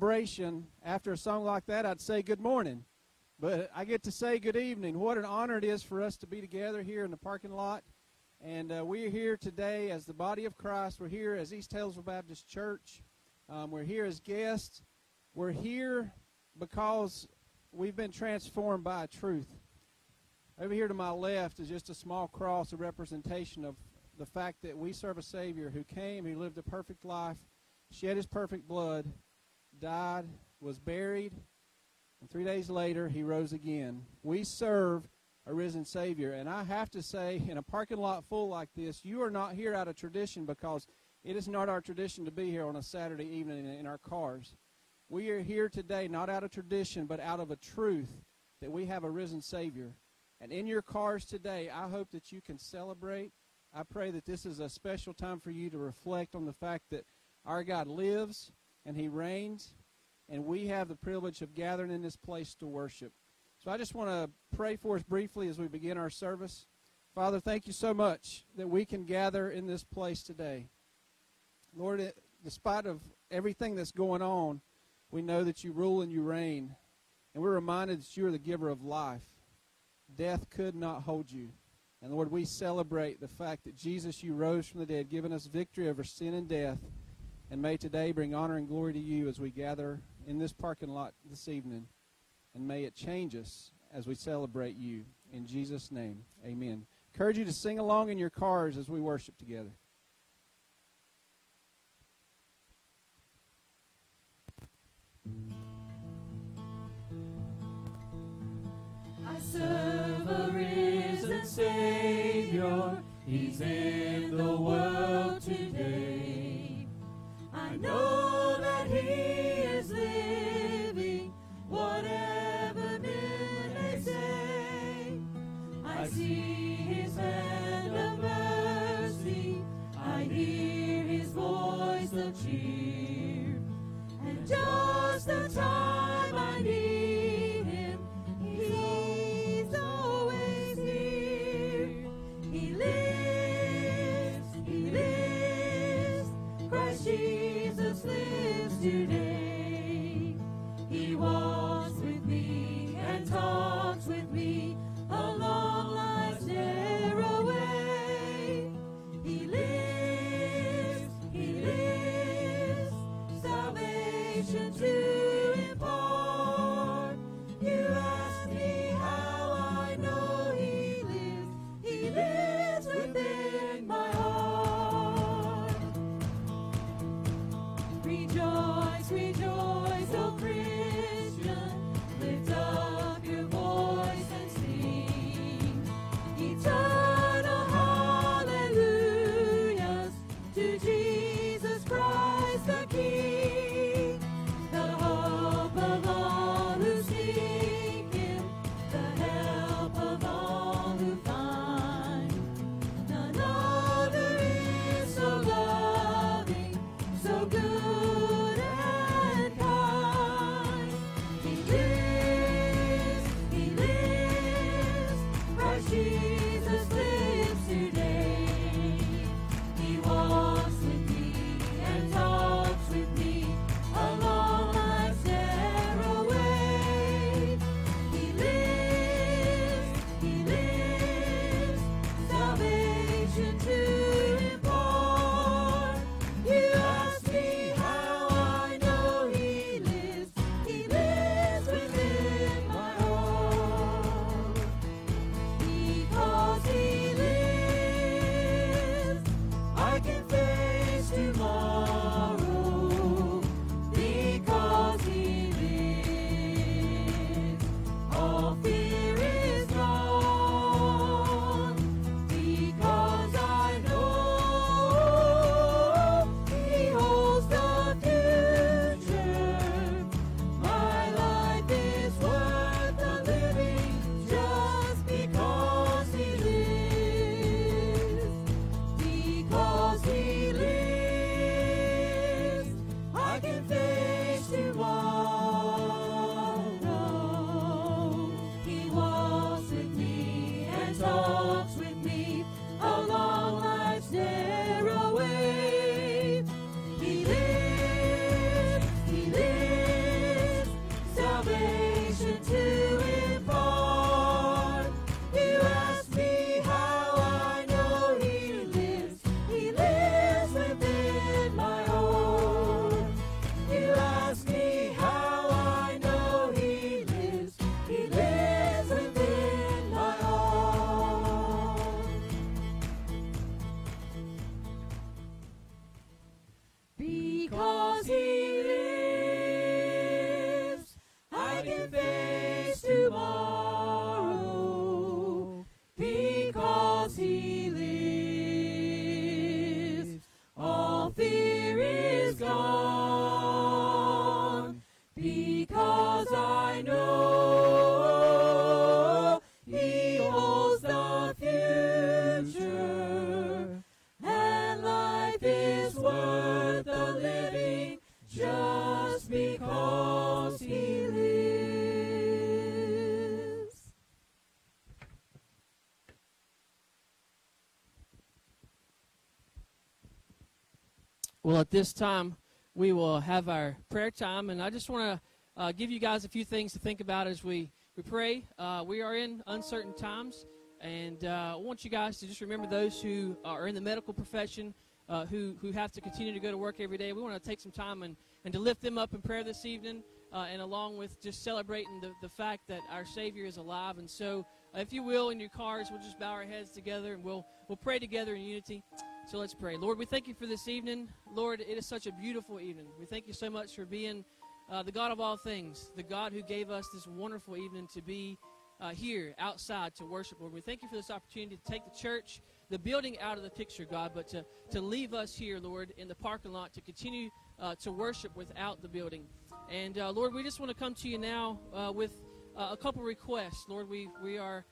celebration, after a song like that, I'd say good morning. But I get to say good evening. What an honor it is for us to be together here in the parking lot. And uh, we are here today as the body of Christ. We're here as East Taylorsville Baptist Church. Um, we're here as guests. We're here because we've been transformed by truth. Over here to my left is just a small cross, a representation of the fact that we serve a Savior who came, who lived a perfect life, shed his perfect blood, died, was buried, and three days later he rose again. We serve a risen Savior. And I have to say, in a parking lot full like this, you are not here out of tradition because it is not our tradition to be here on a Saturday evening in our cars. We are here today not out of tradition, but out of a truth that we have a risen Savior. And in your cars today, I hope that you can celebrate I pray that this is a special time for you to reflect on the fact that our God lives and He reigns, and we have the privilege of gathering in this place to worship. So I just want to pray for us briefly as we begin our service. Father, thank you so much that we can gather in this place today. Lord, despite of everything that's going on, we know that you rule and you reign. And we're reminded that you are the giver of life. Death could not hold you. And Lord, we celebrate the fact that Jesus, you rose from the dead, giving us victory over sin and death. And may today bring honor and glory to you as we gather in this parking lot this evening. And may it change us as we celebrate you. In Jesus' name, amen. Encourage you to sing along in your cars as we worship together. I serve a risen Savior. He's in the world today. Know that He is living, whatever men may say. I see His hand of mercy. I hear His voice of cheer. This time, we will have our prayer time, and I just want to uh, give you guys a few things to think about as we, we pray. Uh, we are in uncertain times, and uh, I want you guys to just remember those who are in the medical profession, uh, who, who have to continue to go to work every day. We want to take some time and, and to lift them up in prayer this evening, uh, and along with just celebrating the, the fact that our Savior is alive. And so, if you will, in your cars, we'll just bow our heads together and we'll, we'll pray together in unity. So let's pray. Lord, we thank you for this evening. Lord, it is such a beautiful evening. We thank you so much for being uh, the God of all things, the God who gave us this wonderful evening to be uh, here outside to worship. Lord, we thank you for this opportunity to take the church, the building out of the picture, God, but to, to leave us here, Lord, in the parking lot to continue uh, to worship without the building. And uh, Lord, we just want to come to you now uh, with uh, a couple requests. Lord, we, we are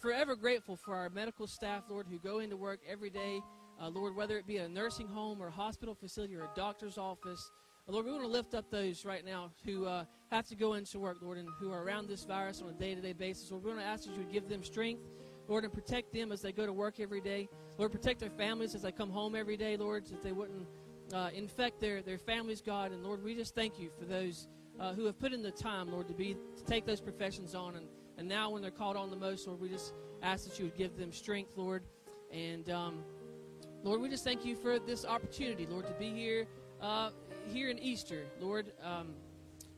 forever grateful for our medical staff, Lord, who go into work every day uh, Lord, whether it be a nursing home or a hospital facility or a doctor's office, uh, Lord, we want to lift up those right now who uh, have to go into work, Lord, and who are around this virus on a day to day basis. Lord, we want to ask that you would give them strength, Lord, and protect them as they go to work every day. Lord, protect their families as they come home every day, Lord, so that they wouldn't uh, infect their, their families, God. And Lord, we just thank you for those uh, who have put in the time, Lord, to be to take those professions on. And, and now when they're called on the most, Lord, we just ask that you would give them strength, Lord. And um, Lord, we just thank you for this opportunity, Lord, to be here uh, here in Easter. Lord, um,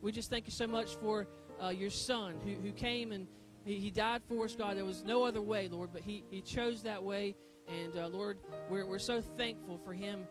we just thank you so much for uh, your Son who, who came and he, he, died for us, God. There was no other way, Lord, but he, he chose that way. And uh, Lord, we're, we're so thankful for him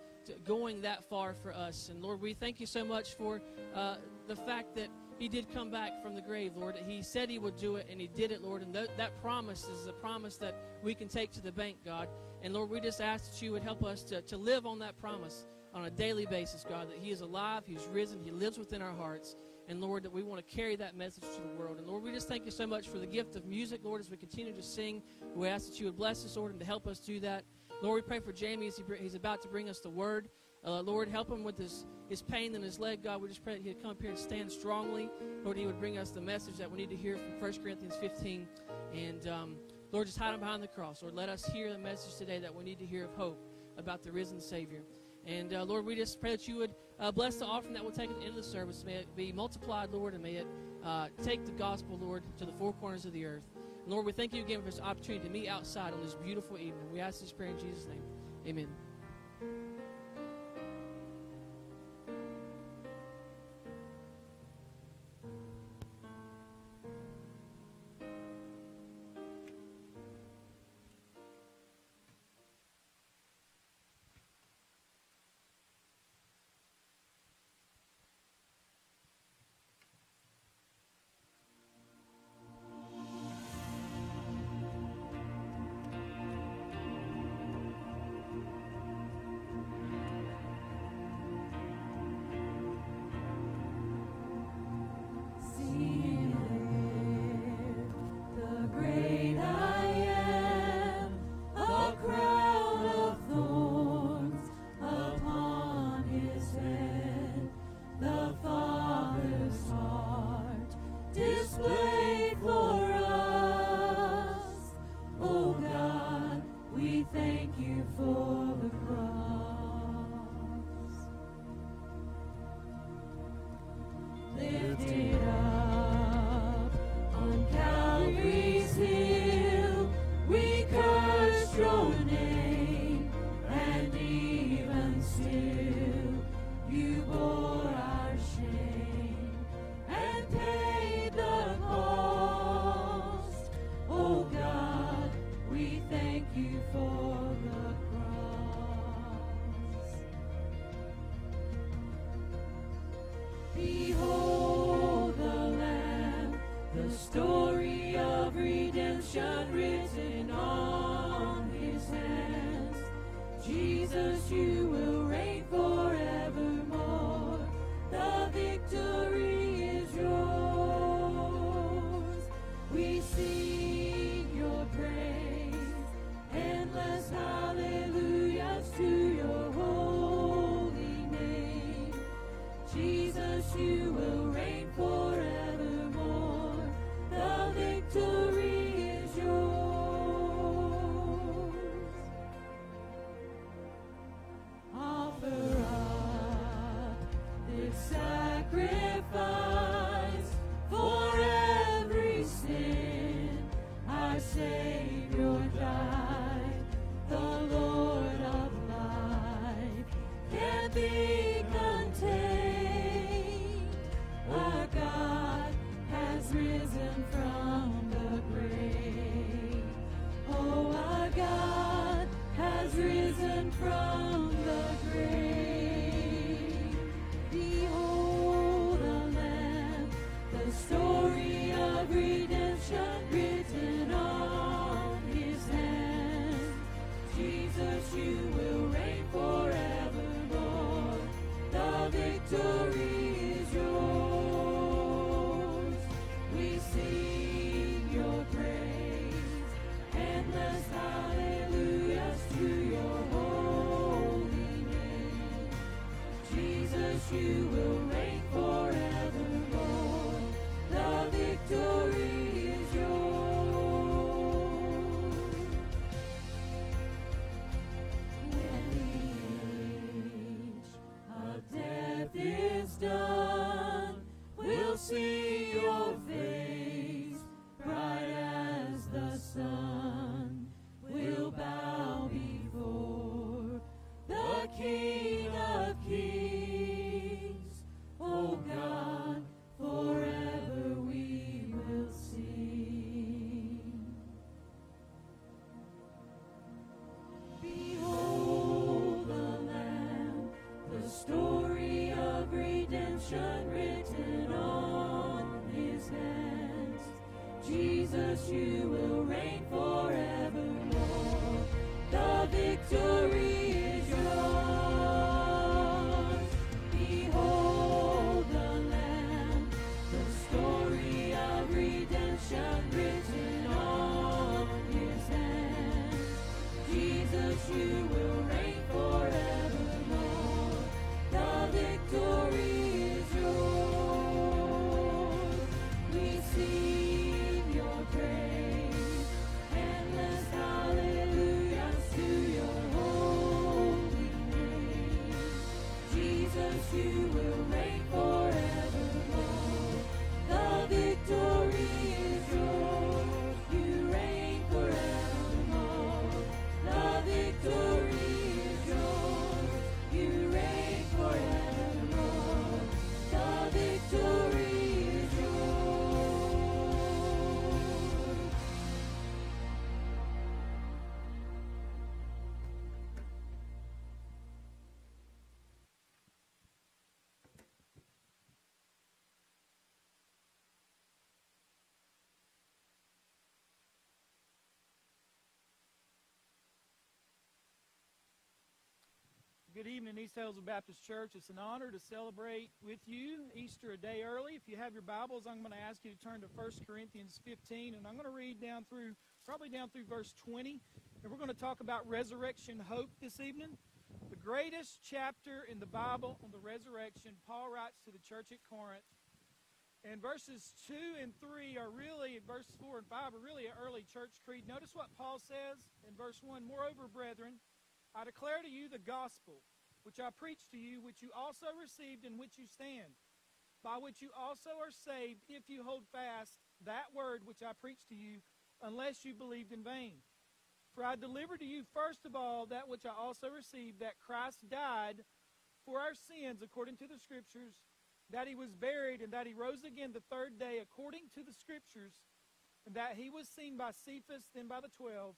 going that far for us. And Lord, we thank you so much for uh, the fact that he did come back from the grave, Lord. He said he would do it, and he did it, Lord. And th- that promise is a promise that we can take to the bank, God. And Lord, we just ask that you would help us to, to live on that promise on a daily basis, God, that he is alive, he's risen, he lives within our hearts. And Lord, that we want to carry that message to the world. And Lord, we just thank you so much for the gift of music, Lord, as we continue to sing. We ask that you would bless us, Lord, and to help us do that. Lord, we pray for Jamie as he, he's about to bring us the word. Uh, Lord, help him with his, his pain in his leg. God, we just pray that he'd come up here and stand strongly. Lord, he would bring us the message that we need to hear from 1 Corinthians 15. And um, Lord, just hide him behind the cross. Lord, let us hear the message today that we need to hear of hope about the risen Savior. And uh, Lord, we just pray that you would uh, bless the offering that we'll take at the end of the service. May it be multiplied, Lord, and may it uh, take the gospel, Lord, to the four corners of the earth. And Lord, we thank you again for this opportunity to meet outside on this beautiful evening. We ask this prayer in Jesus' name. Amen. Good evening, East Hazel Baptist Church. It's an honor to celebrate with you Easter a day early. If you have your Bibles, I'm going to ask you to turn to 1 Corinthians 15, and I'm going to read down through, probably down through verse 20. And we're going to talk about resurrection hope this evening. The greatest chapter in the Bible on the resurrection, Paul writes to the church at Corinth. And verses 2 and 3 are really, verses 4 and 5 are really an early church creed. Notice what Paul says in verse 1 Moreover, brethren, I declare to you the gospel which I preached to you, which you also received, in which you stand, by which you also are saved, if you hold fast that word which I preached to you, unless you believed in vain. For I delivered to you first of all that which I also received, that Christ died for our sins according to the Scriptures, that he was buried, and that he rose again the third day according to the Scriptures, and that he was seen by Cephas, then by the twelve.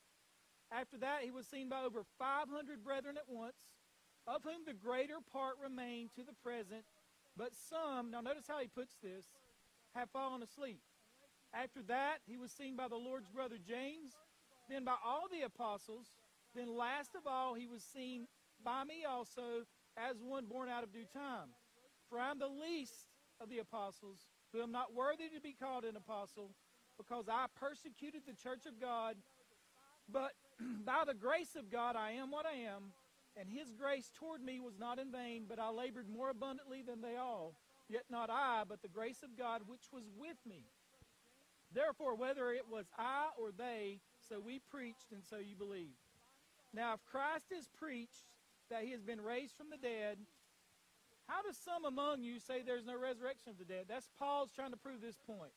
After that, he was seen by over 500 brethren at once, of whom the greater part remain to the present, but some, now notice how he puts this, have fallen asleep. After that, he was seen by the Lord's brother James, then by all the apostles, then last of all, he was seen by me also as one born out of due time. For I am the least of the apostles, who am not worthy to be called an apostle, because I persecuted the church of God. But by the grace of God, I am what I am, and his grace toward me was not in vain, but I labored more abundantly than they all. Yet not I, but the grace of God which was with me. Therefore, whether it was I or they, so we preached, and so you believe. Now, if Christ is preached that he has been raised from the dead, How do some among you say there's no resurrection of the dead? That's Paul's trying to prove this point.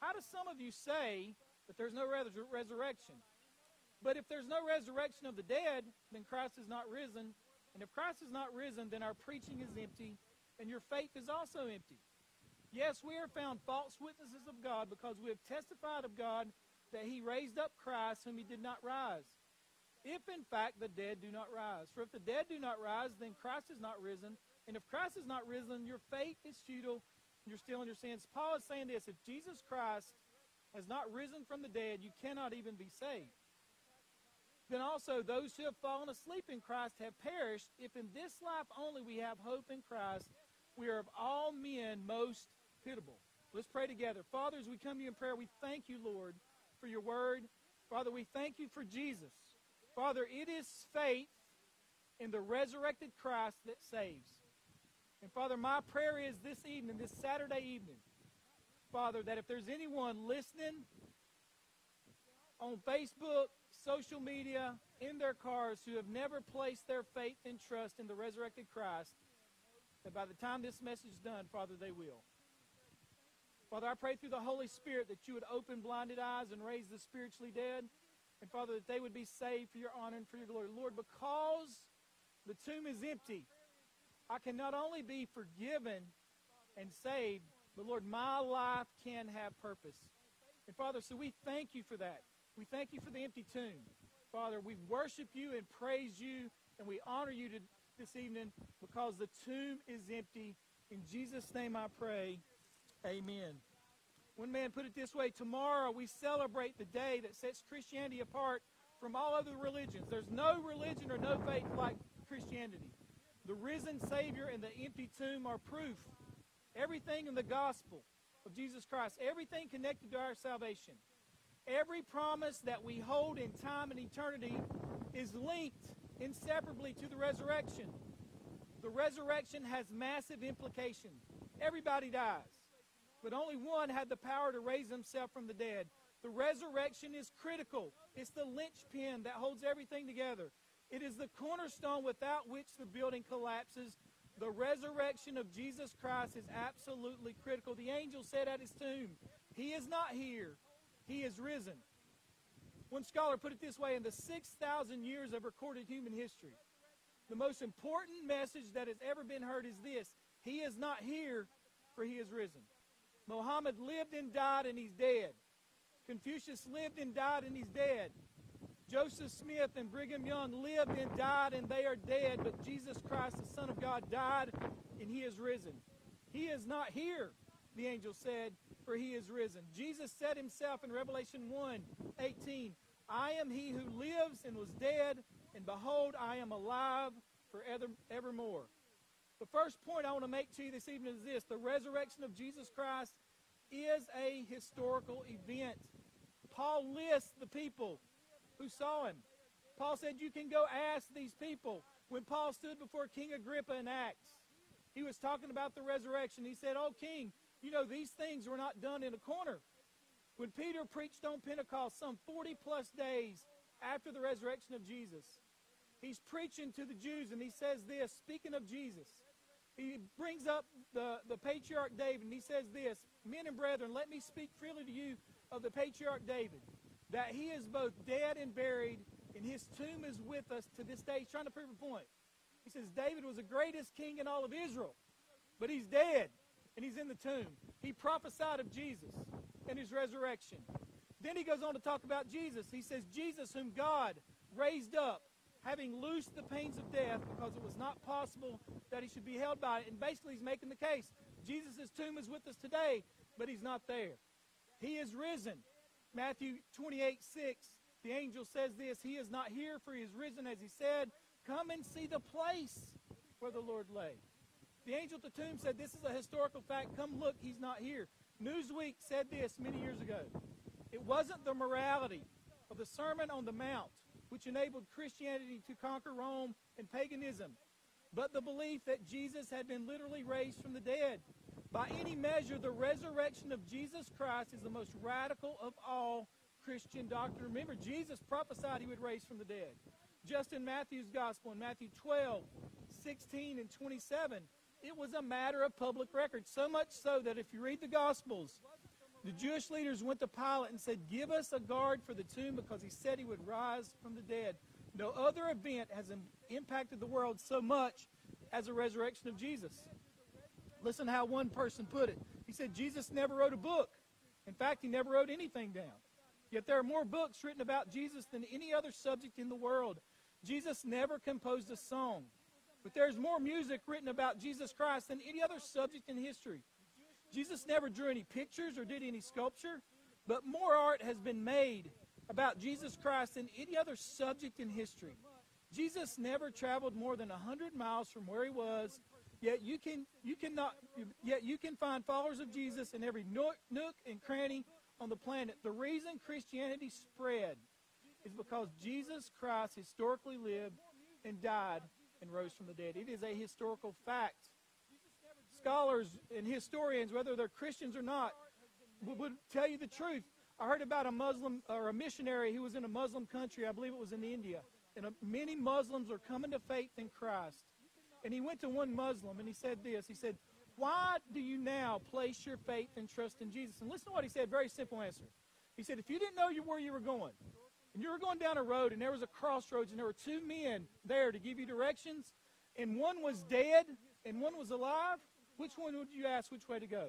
How do some of you say that there's no res- resurrection? But if there's no resurrection of the dead, then Christ is not risen. And if Christ is not risen, then our preaching is empty, and your faith is also empty. Yes, we are found false witnesses of God because we have testified of God that he raised up Christ whom he did not rise. If in fact the dead do not rise. For if the dead do not rise, then Christ is not risen. And if Christ is not risen, your faith is futile. and You're still in your sins. Paul is saying this if Jesus Christ has not risen from the dead, you cannot even be saved. Then also those who have fallen asleep in Christ have perished. If in this life only we have hope in Christ, we are of all men most pitiable. Let's pray together. Father, as we come to you in prayer, we thank you, Lord, for your word. Father, we thank you for Jesus. Father, it is faith in the resurrected Christ that saves. And Father, my prayer is this evening, this Saturday evening, Father, that if there's anyone listening on Facebook, social media, in their cars who have never placed their faith and trust in the resurrected Christ, that by the time this message is done, Father, they will. Father, I pray through the Holy Spirit that you would open blinded eyes and raise the spiritually dead. And Father, that they would be saved for your honor and for your glory. Lord, because the tomb is empty, I can not only be forgiven and saved, but Lord, my life can have purpose. And Father, so we thank you for that. We thank you for the empty tomb. Father, we worship you and praise you, and we honor you to, this evening because the tomb is empty. In Jesus' name I pray. Amen. One man put it this way tomorrow we celebrate the day that sets Christianity apart from all other religions. There's no religion or no faith like Christianity. The risen Savior and the empty tomb are proof. Everything in the gospel of Jesus Christ, everything connected to our salvation, every promise that we hold in time and eternity is linked inseparably to the resurrection. The resurrection has massive implications. Everybody dies but only one had the power to raise himself from the dead. The resurrection is critical. It's the linchpin that holds everything together. It is the cornerstone without which the building collapses. The resurrection of Jesus Christ is absolutely critical. The angel said at his tomb, He is not here, He is risen. One scholar put it this way in the 6,000 years of recorded human history, the most important message that has ever been heard is this He is not here, for He is risen. Muhammad lived and died and he's dead. Confucius lived and died and he's dead. Joseph Smith and Brigham Young lived and died and they are dead, but Jesus Christ, the Son of God, died and he is risen. He is not here, the angel said, for he is risen. Jesus said himself in Revelation 1 18, I am he who lives and was dead, and behold, I am alive forever evermore. The first point I want to make to you this evening is this the resurrection of Jesus Christ is a historical event. Paul lists the people who saw him. Paul said, You can go ask these people. When Paul stood before King Agrippa in Acts, he was talking about the resurrection. He said, Oh, King, you know, these things were not done in a corner. When Peter preached on Pentecost, some 40 plus days after the resurrection of Jesus, he's preaching to the Jews and he says this, speaking of Jesus he brings up the, the patriarch David, and he says this Men and brethren, let me speak freely to you of the patriarch David, that he is both dead and buried, and his tomb is with us to this day. He's trying to prove a point. He says David was the greatest king in all of Israel, but he's dead, and he's in the tomb. He prophesied of Jesus and his resurrection. Then he goes on to talk about Jesus. He says, Jesus, whom God raised up having loosed the pains of death because it was not possible that he should be held by it. And basically, he's making the case Jesus' tomb is with us today, but he's not there. He is risen. Matthew 28 6, the angel says this He is not here, for he is risen, as he said. Come and see the place where the Lord lay. The angel at the tomb said, This is a historical fact. Come look, he's not here. Newsweek said this many years ago. It wasn't the morality of the Sermon on the Mount which enabled Christianity to conquer Rome and paganism, but the belief that Jesus had been literally raised from the dead. By any measure, the resurrection of Jesus Christ is the most radical of all Christian doctrine. Remember, Jesus prophesied he would raise from the dead. Just in Matthew's gospel, in Matthew 12, 16, and 27, It was a matter of public record. So much so that if you read the Gospels, the Jewish leaders went to Pilate and said, Give us a guard for the tomb because he said he would rise from the dead. No other event has impacted the world so much as the resurrection of Jesus. Listen how one person put it. He said, Jesus never wrote a book. In fact, he never wrote anything down. Yet there are more books written about Jesus than any other subject in the world. Jesus never composed a song. But there's more music written about Jesus Christ than any other subject in history. Jesus never drew any pictures or did any sculpture, but more art has been made about Jesus Christ than any other subject in history. Jesus never traveled more than 100 miles from where he was, yet you can you cannot yet you can find followers of Jesus in every nook, nook and cranny on the planet. The reason Christianity spread is because Jesus Christ historically lived and died and rose from the dead. It is a historical fact. Scholars and historians, whether they're Christians or not, would tell you the truth. I heard about a Muslim or a missionary who was in a Muslim country. I believe it was in India. And uh, many Muslims are coming to faith in Christ. And he went to one Muslim and he said this. He said, Why do you now place your faith and trust in Jesus? And listen to what he said. Very simple answer. He said, If you didn't know where you were going, and you were going down a road and there was a crossroads and there were two men there to give you directions, and one was dead and one was alive, which one would you ask which way to go?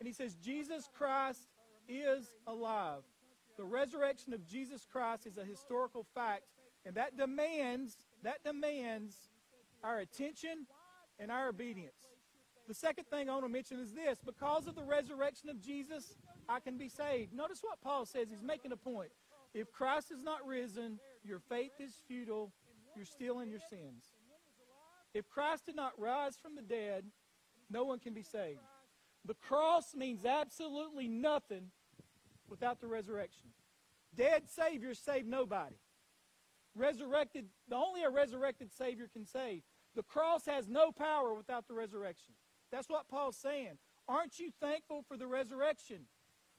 And he says, Jesus Christ is alive. The resurrection of Jesus Christ is a historical fact, and that demands that demands our attention and our obedience. The second thing I want to mention is this because of the resurrection of Jesus, I can be saved. Notice what Paul says. He's making a point. If Christ is not risen, your faith is futile. You're still in your sins. If Christ did not rise from the dead, no one can be saved. The cross means absolutely nothing without the resurrection. Dead Savior saved nobody. Resurrected, only a resurrected Savior can save. The cross has no power without the resurrection. That's what Paul's saying. Aren't you thankful for the resurrection?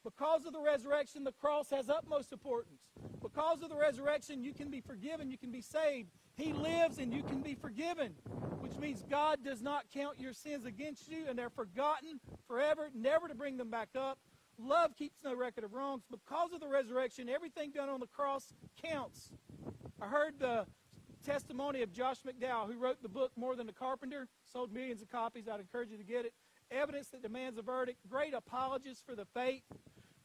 Because of the resurrection, the cross has utmost importance. Because of the resurrection, you can be forgiven, you can be saved. He lives and you can be forgiven, which means God does not count your sins against you and they're forgotten forever, never to bring them back up. Love keeps no record of wrongs. Because of the resurrection, everything done on the cross counts. I heard the testimony of Josh McDowell, who wrote the book More Than a Carpenter, sold millions of copies. I'd encourage you to get it. Evidence that demands a verdict. Great apologist for the faith.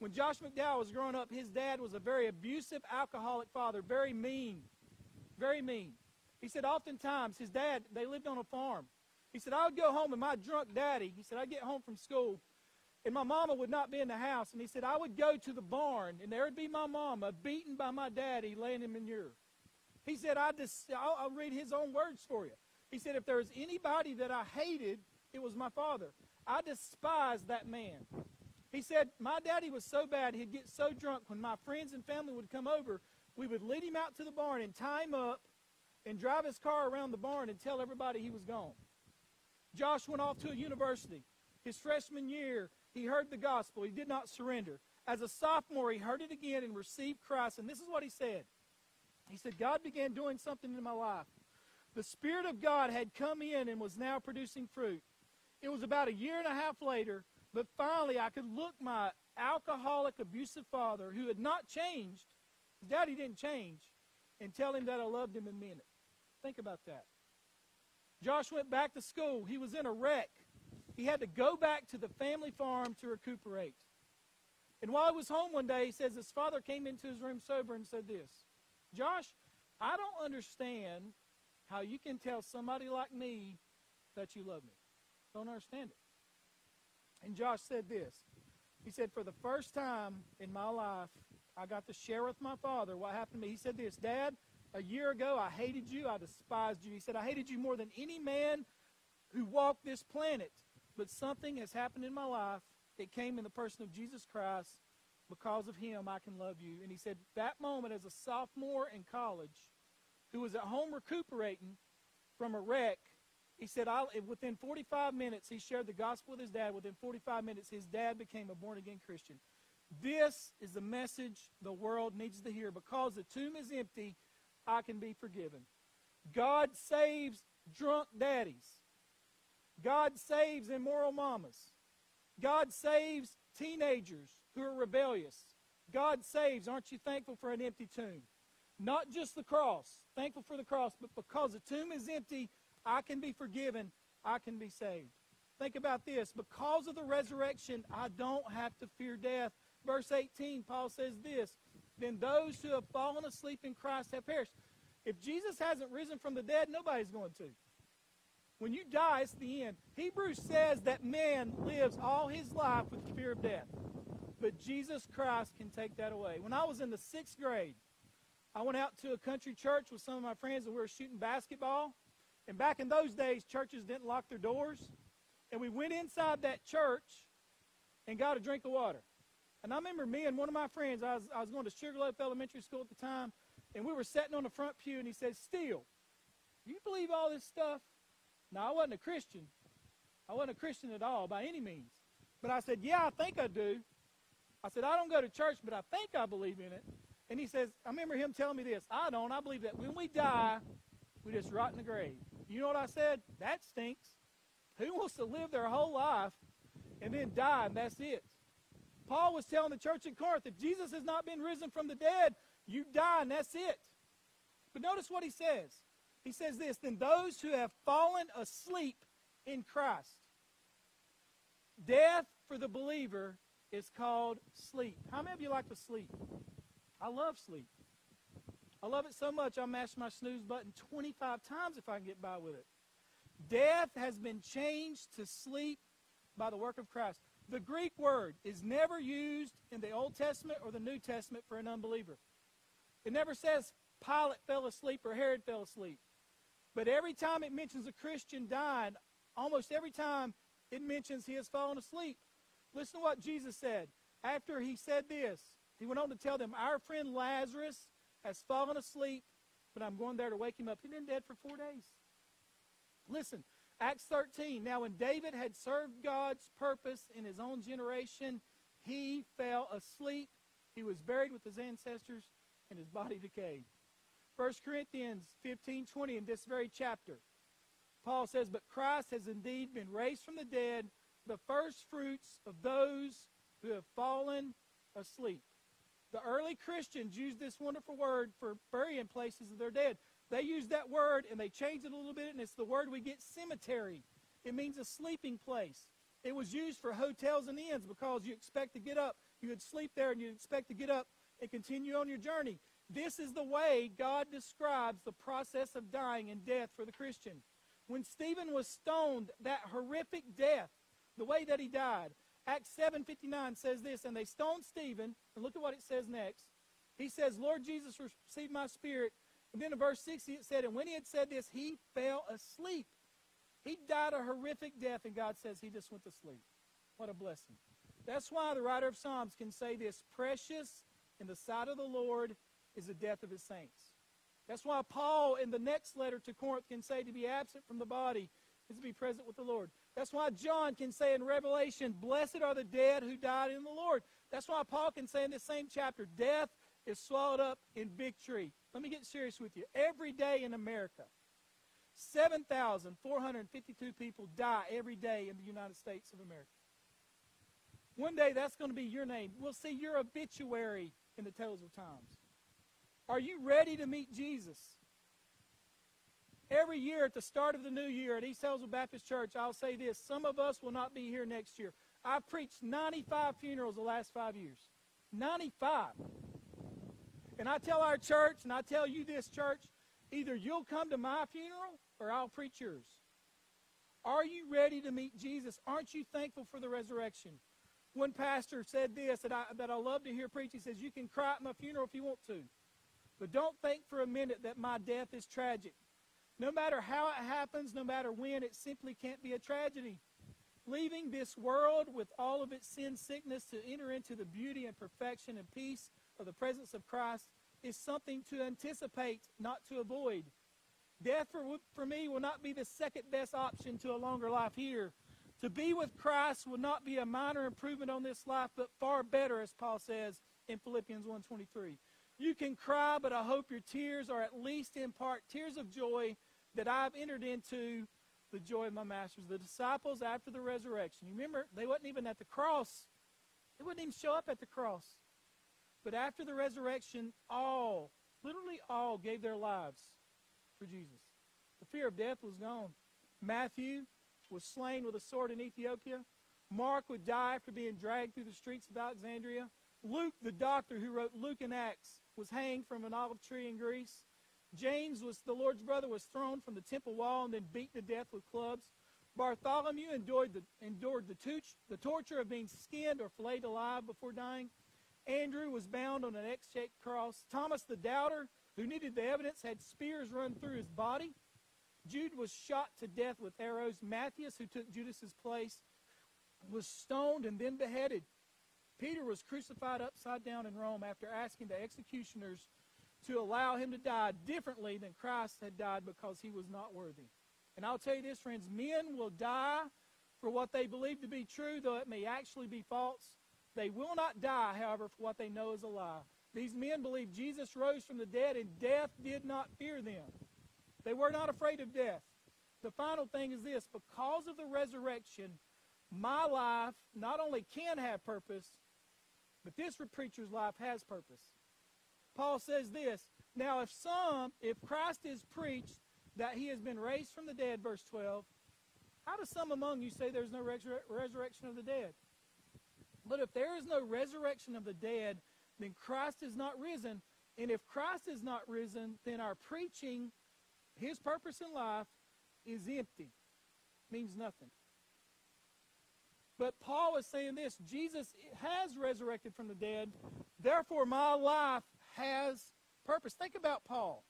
When Josh McDowell was growing up, his dad was a very abusive, alcoholic father, very mean. Very mean. He said oftentimes his dad, they lived on a farm. He said, I would go home and my drunk daddy, he said, I'd get home from school and my mama would not be in the house. And he said, I would go to the barn and there would be my mama beaten by my daddy laying in manure. He said, I just, I'll, I'll read his own words for you. He said, if there was anybody that I hated, it was my father. I despised that man. He said, My daddy was so bad, he'd get so drunk when my friends and family would come over, we would lead him out to the barn and tie him up and drive his car around the barn and tell everybody he was gone. Josh went off to a university. His freshman year, he heard the gospel. He did not surrender. As a sophomore, he heard it again and received Christ. And this is what he said He said, God began doing something in my life. The Spirit of God had come in and was now producing fruit. It was about a year and a half later but finally, I could look my alcoholic, abusive father, who had not changed, daddy didn't change, and tell him that I loved him and meant it. Think about that. Josh went back to school. He was in a wreck. He had to go back to the family farm to recuperate. And while he was home one day, he says his father came into his room sober and said this Josh, I don't understand how you can tell somebody like me that you love me. Don't understand it. And Josh said this. He said, For the first time in my life, I got to share with my father what happened to me. He said this Dad, a year ago, I hated you. I despised you. He said, I hated you more than any man who walked this planet. But something has happened in my life. It came in the person of Jesus Christ. Because of him, I can love you. And he said, that moment as a sophomore in college, who was at home recuperating from a wreck, he said, I'll, within 45 minutes, he shared the gospel with his dad. Within 45 minutes, his dad became a born again Christian. This is the message the world needs to hear. Because the tomb is empty, I can be forgiven. God saves drunk daddies. God saves immoral mamas. God saves teenagers who are rebellious. God saves. Aren't you thankful for an empty tomb? Not just the cross, thankful for the cross, but because the tomb is empty, I can be forgiven, I can be saved. Think about this. Because of the resurrection, I don't have to fear death. Verse 18, Paul says this Then those who have fallen asleep in Christ have perished. If Jesus hasn't risen from the dead, nobody's going to. When you die, it's the end. Hebrews says that man lives all his life with the fear of death. But Jesus Christ can take that away. When I was in the sixth grade, I went out to a country church with some of my friends and we were shooting basketball. And back in those days, churches didn't lock their doors. And we went inside that church and got a drink of water. And I remember me and one of my friends, I was, I was going to Sugarloaf Elementary School at the time, and we were sitting on the front pew, and he said, Steele, you believe all this stuff? Now, I wasn't a Christian. I wasn't a Christian at all by any means. But I said, Yeah, I think I do. I said, I don't go to church, but I think I believe in it. And he says, I remember him telling me this. I don't. I believe that when we die, we just rot in the grave. You know what I said? That stinks. Who wants to live their whole life and then die and that's it? Paul was telling the church in Corinth, if Jesus has not been risen from the dead, you die and that's it. But notice what he says. He says this Then those who have fallen asleep in Christ, death for the believer is called sleep. How many of you like to sleep? I love sleep. I love it so much I'll mash my snooze button 25 times if I can get by with it. Death has been changed to sleep by the work of Christ. The Greek word is never used in the Old Testament or the New Testament for an unbeliever. It never says Pilate fell asleep or Herod fell asleep. But every time it mentions a Christian dying, almost every time it mentions he has fallen asleep. Listen to what Jesus said. After he said this, he went on to tell them, Our friend Lazarus has fallen asleep, but I'm going there to wake him up. He'd been dead for four days. Listen, Acts 13. Now, when David had served God's purpose in his own generation, he fell asleep. He was buried with his ancestors, and his body decayed. 1 Corinthians 15 20, in this very chapter, Paul says, But Christ has indeed been raised from the dead, the first fruits of those who have fallen asleep. The early Christians used this wonderful word for burying places of their dead. They used that word and they changed it a little bit, and it's the word we get cemetery. It means a sleeping place. It was used for hotels and inns because you expect to get up. You would sleep there and you'd expect to get up and continue on your journey. This is the way God describes the process of dying and death for the Christian. When Stephen was stoned, that horrific death, the way that he died, Acts 7:59 says this, and they stoned Stephen, and look at what it says next. He says, "Lord Jesus, receive my spirit." And then in verse 60 it said, and when he had said this, he fell asleep. He died a horrific death, and God says he just went to sleep. What a blessing. That's why the writer of Psalms can say this precious in the sight of the Lord is the death of his saints. That's why Paul in the next letter to Corinth can say to be absent from the body is to be present with the Lord. That's why John can say in Revelation, Blessed are the dead who died in the Lord. That's why Paul can say in this same chapter, Death is swallowed up in victory. Let me get serious with you. Every day in America, 7,452 people die every day in the United States of America. One day that's going to be your name. We'll see your obituary in the Taylorsville Times. Are you ready to meet Jesus? Every year at the start of the new year at East Taylorsville Baptist Church, I'll say this some of us will not be here next year. I've preached 95 funerals the last five years. 95. And I tell our church, and I tell you this church, either you'll come to my funeral or I'll preach yours. Are you ready to meet Jesus? Aren't you thankful for the resurrection? One pastor said this that I, that I love to hear preach. He says, You can cry at my funeral if you want to, but don't think for a minute that my death is tragic. No matter how it happens, no matter when, it simply can't be a tragedy. Leaving this world with all of its sin sickness to enter into the beauty and perfection and peace of the presence of Christ is something to anticipate, not to avoid. Death for, for me will not be the second best option to a longer life here. To be with Christ will not be a minor improvement on this life, but far better, as Paul says in Philippians 1.23. You can cry, but I hope your tears are at least in part tears of joy that I've entered into the joy of my masters. The disciples after the resurrection. You remember, they wasn't even at the cross. They wouldn't even show up at the cross. But after the resurrection, all, literally all, gave their lives for Jesus. The fear of death was gone. Matthew was slain with a sword in Ethiopia. Mark would die after being dragged through the streets of Alexandria. Luke, the doctor who wrote Luke and Acts, was hanged from an olive tree in Greece. James was the Lord's brother was thrown from the temple wall and then beaten to death with clubs. Bartholomew endured the, endured the, the torture of being skinned or flayed alive before dying. Andrew was bound on an X-shaped cross. Thomas the doubter, who needed the evidence, had spears run through his body. Jude was shot to death with arrows. Matthias, who took Judas's place, was stoned and then beheaded. Peter was crucified upside down in Rome after asking the executioners to allow him to die differently than Christ had died because he was not worthy. And I'll tell you this, friends, men will die for what they believe to be true, though it may actually be false. They will not die, however, for what they know is a lie. These men believed Jesus rose from the dead and death did not fear them. They were not afraid of death. The final thing is this because of the resurrection, my life not only can have purpose, but this preacher's life has purpose. Paul says this Now, if some, if Christ is preached that he has been raised from the dead, verse 12, how do some among you say there's no resur- resurrection of the dead? But if there is no resurrection of the dead, then Christ is not risen. And if Christ is not risen, then our preaching, his purpose in life, is empty. Means nothing. But Paul is saying this Jesus has resurrected from the dead. Therefore, my life has purpose. Think about Paul.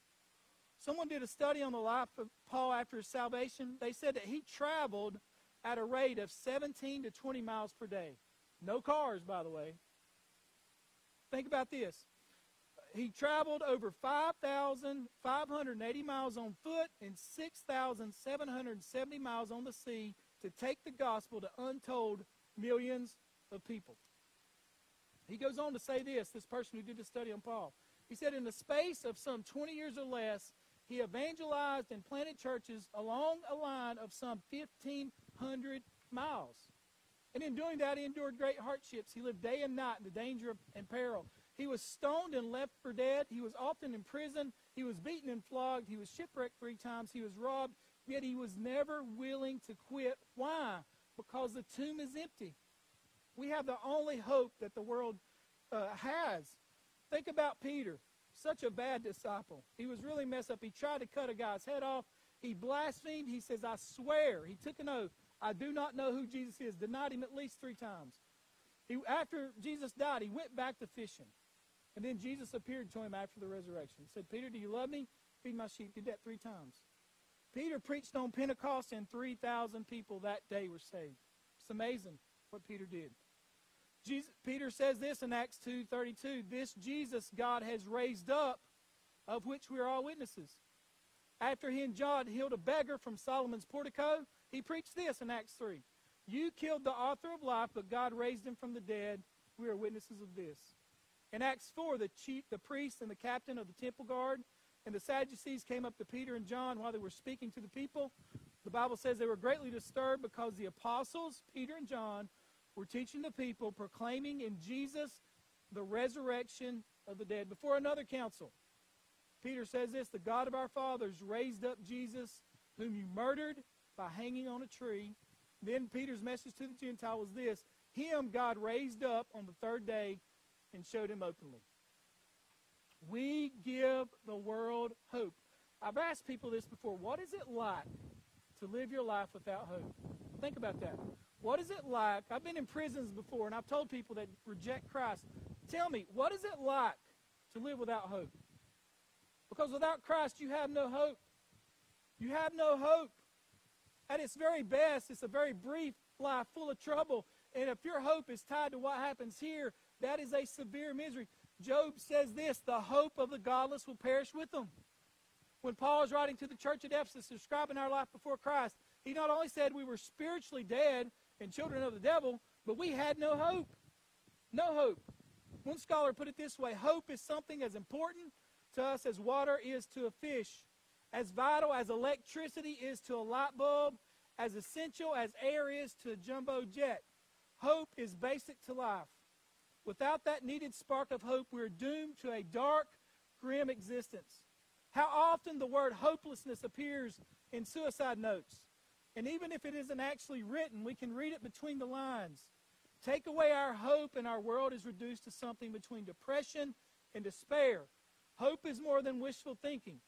Someone did a study on the life of Paul after his salvation. They said that he traveled at a rate of 17 to 20 miles per day. No cars, by the way. Think about this. He traveled over 5,580 miles on foot and 6,770 miles on the sea to take the gospel to untold millions of people. He goes on to say this, this person who did the study on Paul. He said, in the space of some 20 years or less, he evangelized and planted churches along a line of some 1,500 miles. And in doing that, he endured great hardships. He lived day and night in the danger and peril. He was stoned and left for dead. He was often in prison. He was beaten and flogged. He was shipwrecked three times. He was robbed. Yet he was never willing to quit. Why? Because the tomb is empty. We have the only hope that the world uh, has. Think about Peter, such a bad disciple. He was really messed up. He tried to cut a guy's head off. He blasphemed. He says, I swear. He took an oath. I do not know who Jesus is. Denied him at least three times. He, after Jesus died, he went back to fishing. And then Jesus appeared to him after the resurrection. He said, Peter, do you love me? Feed my sheep. Did that three times. Peter preached on Pentecost, and 3,000 people that day were saved. It's amazing what Peter did. Jesus, Peter says this in Acts 2.32, This Jesus God has raised up, of which we are all witnesses. After he and John healed a beggar from Solomon's portico, he preached this in Acts 3. You killed the author of life, but God raised him from the dead. We are witnesses of this. In Acts 4, the chief, the priest, and the captain of the temple guard and the Sadducees came up to Peter and John while they were speaking to the people. The Bible says they were greatly disturbed because the apostles, Peter and John, were teaching the people, proclaiming in Jesus the resurrection of the dead. Before another council, Peter says this The God of our fathers raised up Jesus, whom you murdered by hanging on a tree. Then Peter's message to the Gentile was this Him God raised up on the third day and showed him openly. We give the world hope. I've asked people this before. What is it like to live your life without hope? Think about that. What is it like? I've been in prisons before, and I've told people that reject Christ, tell me, what is it like to live without hope? Because without Christ, you have no hope. You have no hope. At its very best, it's a very brief life full of trouble. And if your hope is tied to what happens here, that is a severe misery. Job says this the hope of the godless will perish with them. When Paul is writing to the church at Ephesus, describing our life before Christ, he not only said we were spiritually dead and children of the devil, but we had no hope. No hope. One scholar put it this way hope is something as important to us as water is to a fish, as vital as electricity is to a light bulb, as essential as air is to a jumbo jet. Hope is basic to life. Without that needed spark of hope, we're doomed to a dark, grim existence. How often the word hopelessness appears in suicide notes. And even if it isn't actually written, we can read it between the lines. Take away our hope, and our world is reduced to something between depression and despair. Hope is more than wishful thinking.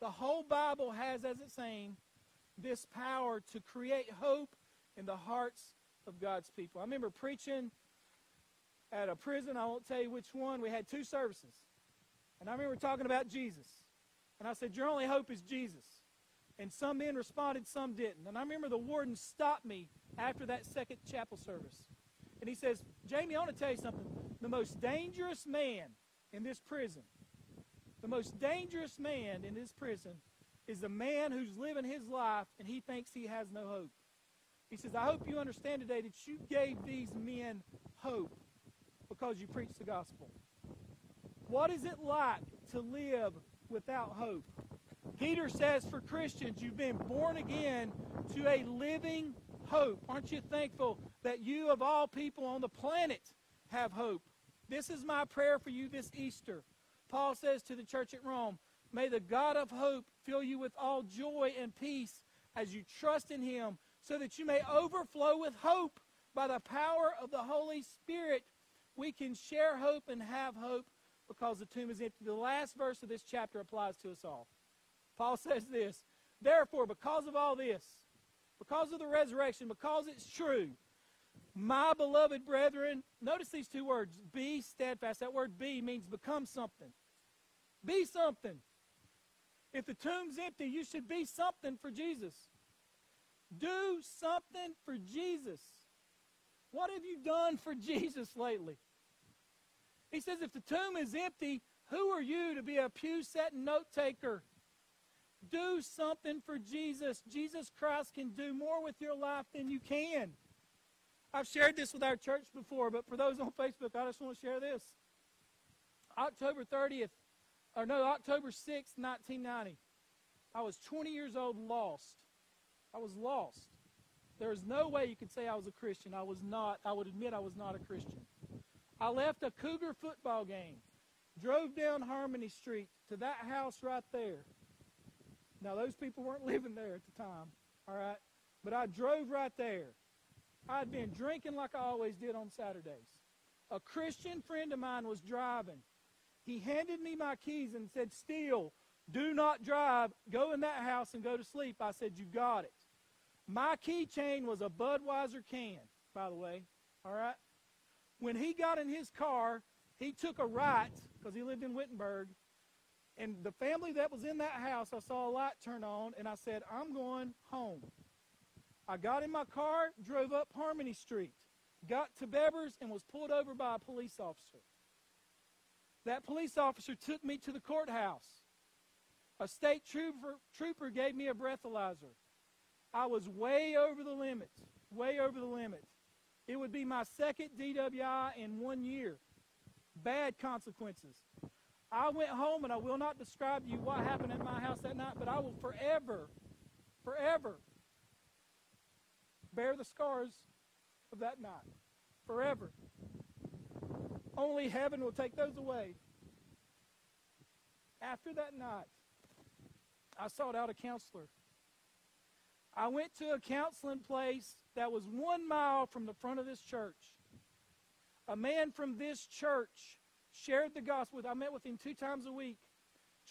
The whole Bible has, as it's saying, this power to create hope in the hearts of God's people. I remember preaching at a prison, I won't tell you which one. We had two services. And I remember talking about Jesus. And I said, Your only hope is Jesus. And some men responded, some didn't. And I remember the warden stopped me after that second chapel service. And he says, Jamie, I want to tell you something. The most dangerous man in this prison, the most dangerous man in this prison is the man who's living his life and he thinks he has no hope. He says, I hope you understand today that you gave these men hope because you preach the gospel. What is it like to live without hope? Peter says for Christians, you've been born again to a living hope. Aren't you thankful that you, of all people on the planet, have hope? This is my prayer for you this Easter. Paul says to the church at Rome, May the God of hope fill you with all joy and peace as you trust in him, so that you may overflow with hope by the power of the Holy Spirit. We can share hope and have hope because the tomb is empty. The last verse of this chapter applies to us all. Paul says this Therefore, because of all this, because of the resurrection, because it's true, my beloved brethren, notice these two words be steadfast. That word be means become something. Be something. If the tomb's empty, you should be something for Jesus. Do something for Jesus. What have you done for Jesus lately? He says, if the tomb is empty, who are you to be a pew setting note taker? Do something for Jesus. Jesus Christ can do more with your life than you can. I've shared this with our church before, but for those on Facebook, I just want to share this. October 30th, or no, October 6th, 1990. I was 20 years old, lost. I was lost. There is no way you could say I was a Christian. I was not. I would admit I was not a Christian. I left a Cougar football game, drove down Harmony Street to that house right there. Now, those people weren't living there at the time, all right? But I drove right there. I'd been drinking like I always did on Saturdays. A Christian friend of mine was driving. He handed me my keys and said, Steele, do not drive. Go in that house and go to sleep. I said, You got it. My keychain was a Budweiser can, by the way. All right? When he got in his car, he took a right, because he lived in Wittenberg, and the family that was in that house, I saw a light turn on, and I said, I'm going home. I got in my car, drove up Harmony Street, got to Bebbers, and was pulled over by a police officer. That police officer took me to the courthouse. A state trooper, trooper gave me a breathalyzer. I was way over the limit, way over the limit. It would be my second DWI in one year. Bad consequences. I went home and I will not describe to you what happened at my house that night, but I will forever, forever bear the scars of that night. Forever. Only heaven will take those away. After that night, I sought out a counselor. I went to a counseling place that was one mile from the front of this church. A man from this church shared the gospel with. I met with him two times a week.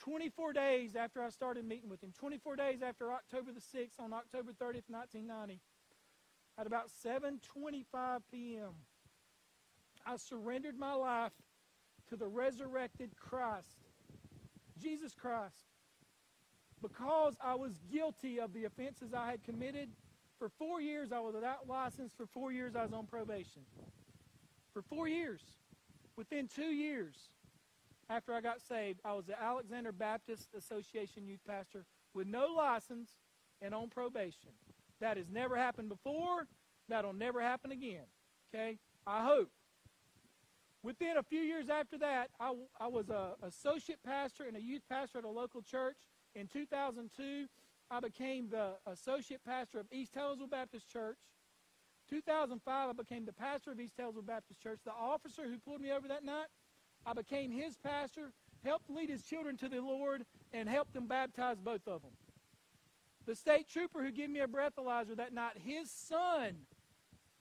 24 days after I started meeting with him, 24 days after October the 6th, on October 30th, 1990, at about 7:25 p.m., I surrendered my life to the resurrected Christ, Jesus Christ, because I was guilty of the offenses I had committed. For four years, I was without license. For four years, I was on probation. For four years. Within two years after I got saved, I was the Alexander Baptist Association youth pastor with no license and on probation. That has never happened before. That'll never happen again. Okay? I hope. Within a few years after that, I, I was a associate pastor and a youth pastor at a local church. In 2002, I became the associate pastor of East Taylorsville Baptist Church. 2005, I became the pastor of East Taylorsville Baptist Church. The officer who pulled me over that night, I became his pastor, helped lead his children to the Lord, and helped them baptize both of them. The state trooper who gave me a breathalyzer that night, his son,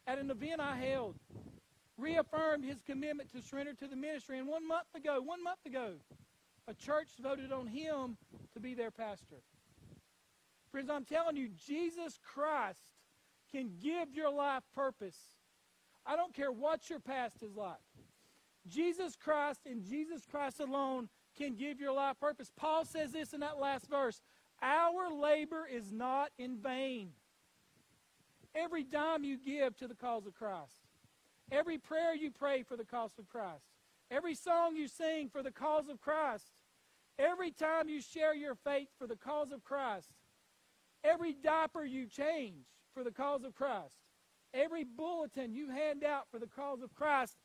at an event I held, reaffirmed his commitment to surrender to the ministry. And one month ago, one month ago, a church voted on him to be their pastor. Friends, I'm telling you, Jesus Christ can give your life purpose. I don't care what your past is like. Jesus Christ and Jesus Christ alone can give your life purpose. Paul says this in that last verse Our labor is not in vain. Every dime you give to the cause of Christ, every prayer you pray for the cause of Christ, every song you sing for the cause of Christ, every time you share your faith for the cause of Christ, every diaper you change for the cause of Christ, every bulletin you hand out for the cause of Christ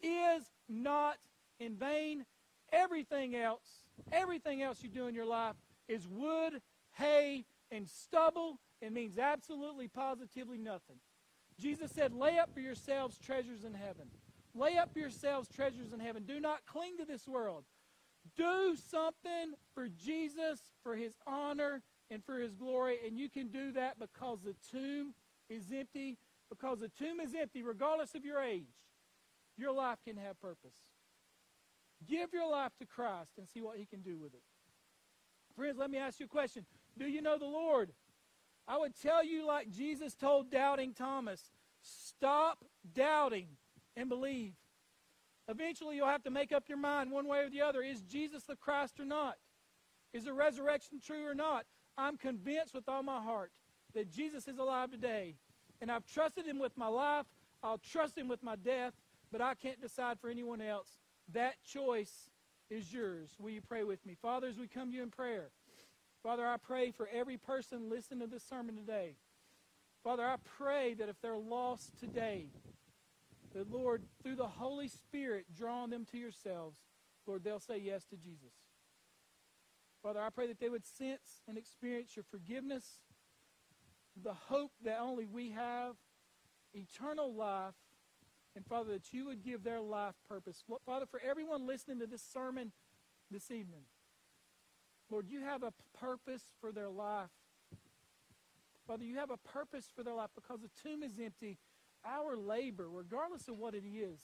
is not in vain. Everything else, everything else you do in your life is wood, hay, and stubble. It means absolutely, positively nothing. Jesus said, Lay up for yourselves treasures in heaven. Lay up for yourselves treasures in heaven. Do not cling to this world. Do something for Jesus, for his honor, and for his glory. And you can do that because the tomb is empty. Because the tomb is empty, regardless of your age, your life can have purpose. Give your life to Christ and see what he can do with it. Friends, let me ask you a question. Do you know the Lord? I would tell you, like Jesus told doubting Thomas, stop doubting and believe. Eventually, you'll have to make up your mind one way or the other. Is Jesus the Christ or not? Is the resurrection true or not? I'm convinced with all my heart that Jesus is alive today. And I've trusted him with my life. I'll trust him with my death, but I can't decide for anyone else. That choice is yours. Will you pray with me? Father, as we come to you in prayer, Father, I pray for every person listening to this sermon today. Father, I pray that if they're lost today, that, Lord, through the Holy Spirit drawing them to yourselves, Lord, they'll say yes to Jesus. Father, I pray that they would sense and experience your forgiveness, the hope that only we have, eternal life, and Father, that you would give their life purpose. Father, for everyone listening to this sermon this evening, Lord, you have a purpose for their life. Father, you have a purpose for their life because the tomb is empty. Our labor, regardless of what it is,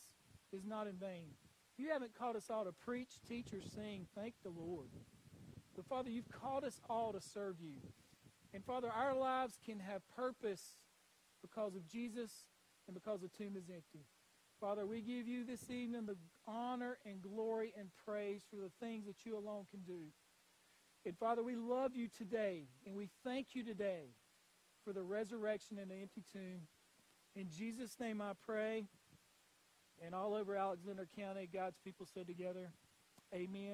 is not in vain. You haven't called us all to preach, teach, or sing. Thank the Lord. But Father, you've called us all to serve you. And Father, our lives can have purpose because of Jesus and because the tomb is empty. Father, we give you this evening the honor and glory and praise for the things that you alone can do. And Father, we love you today, and we thank you today for the resurrection and the empty tomb. In Jesus' name I pray. And all over Alexander County, God's people said together, Amen.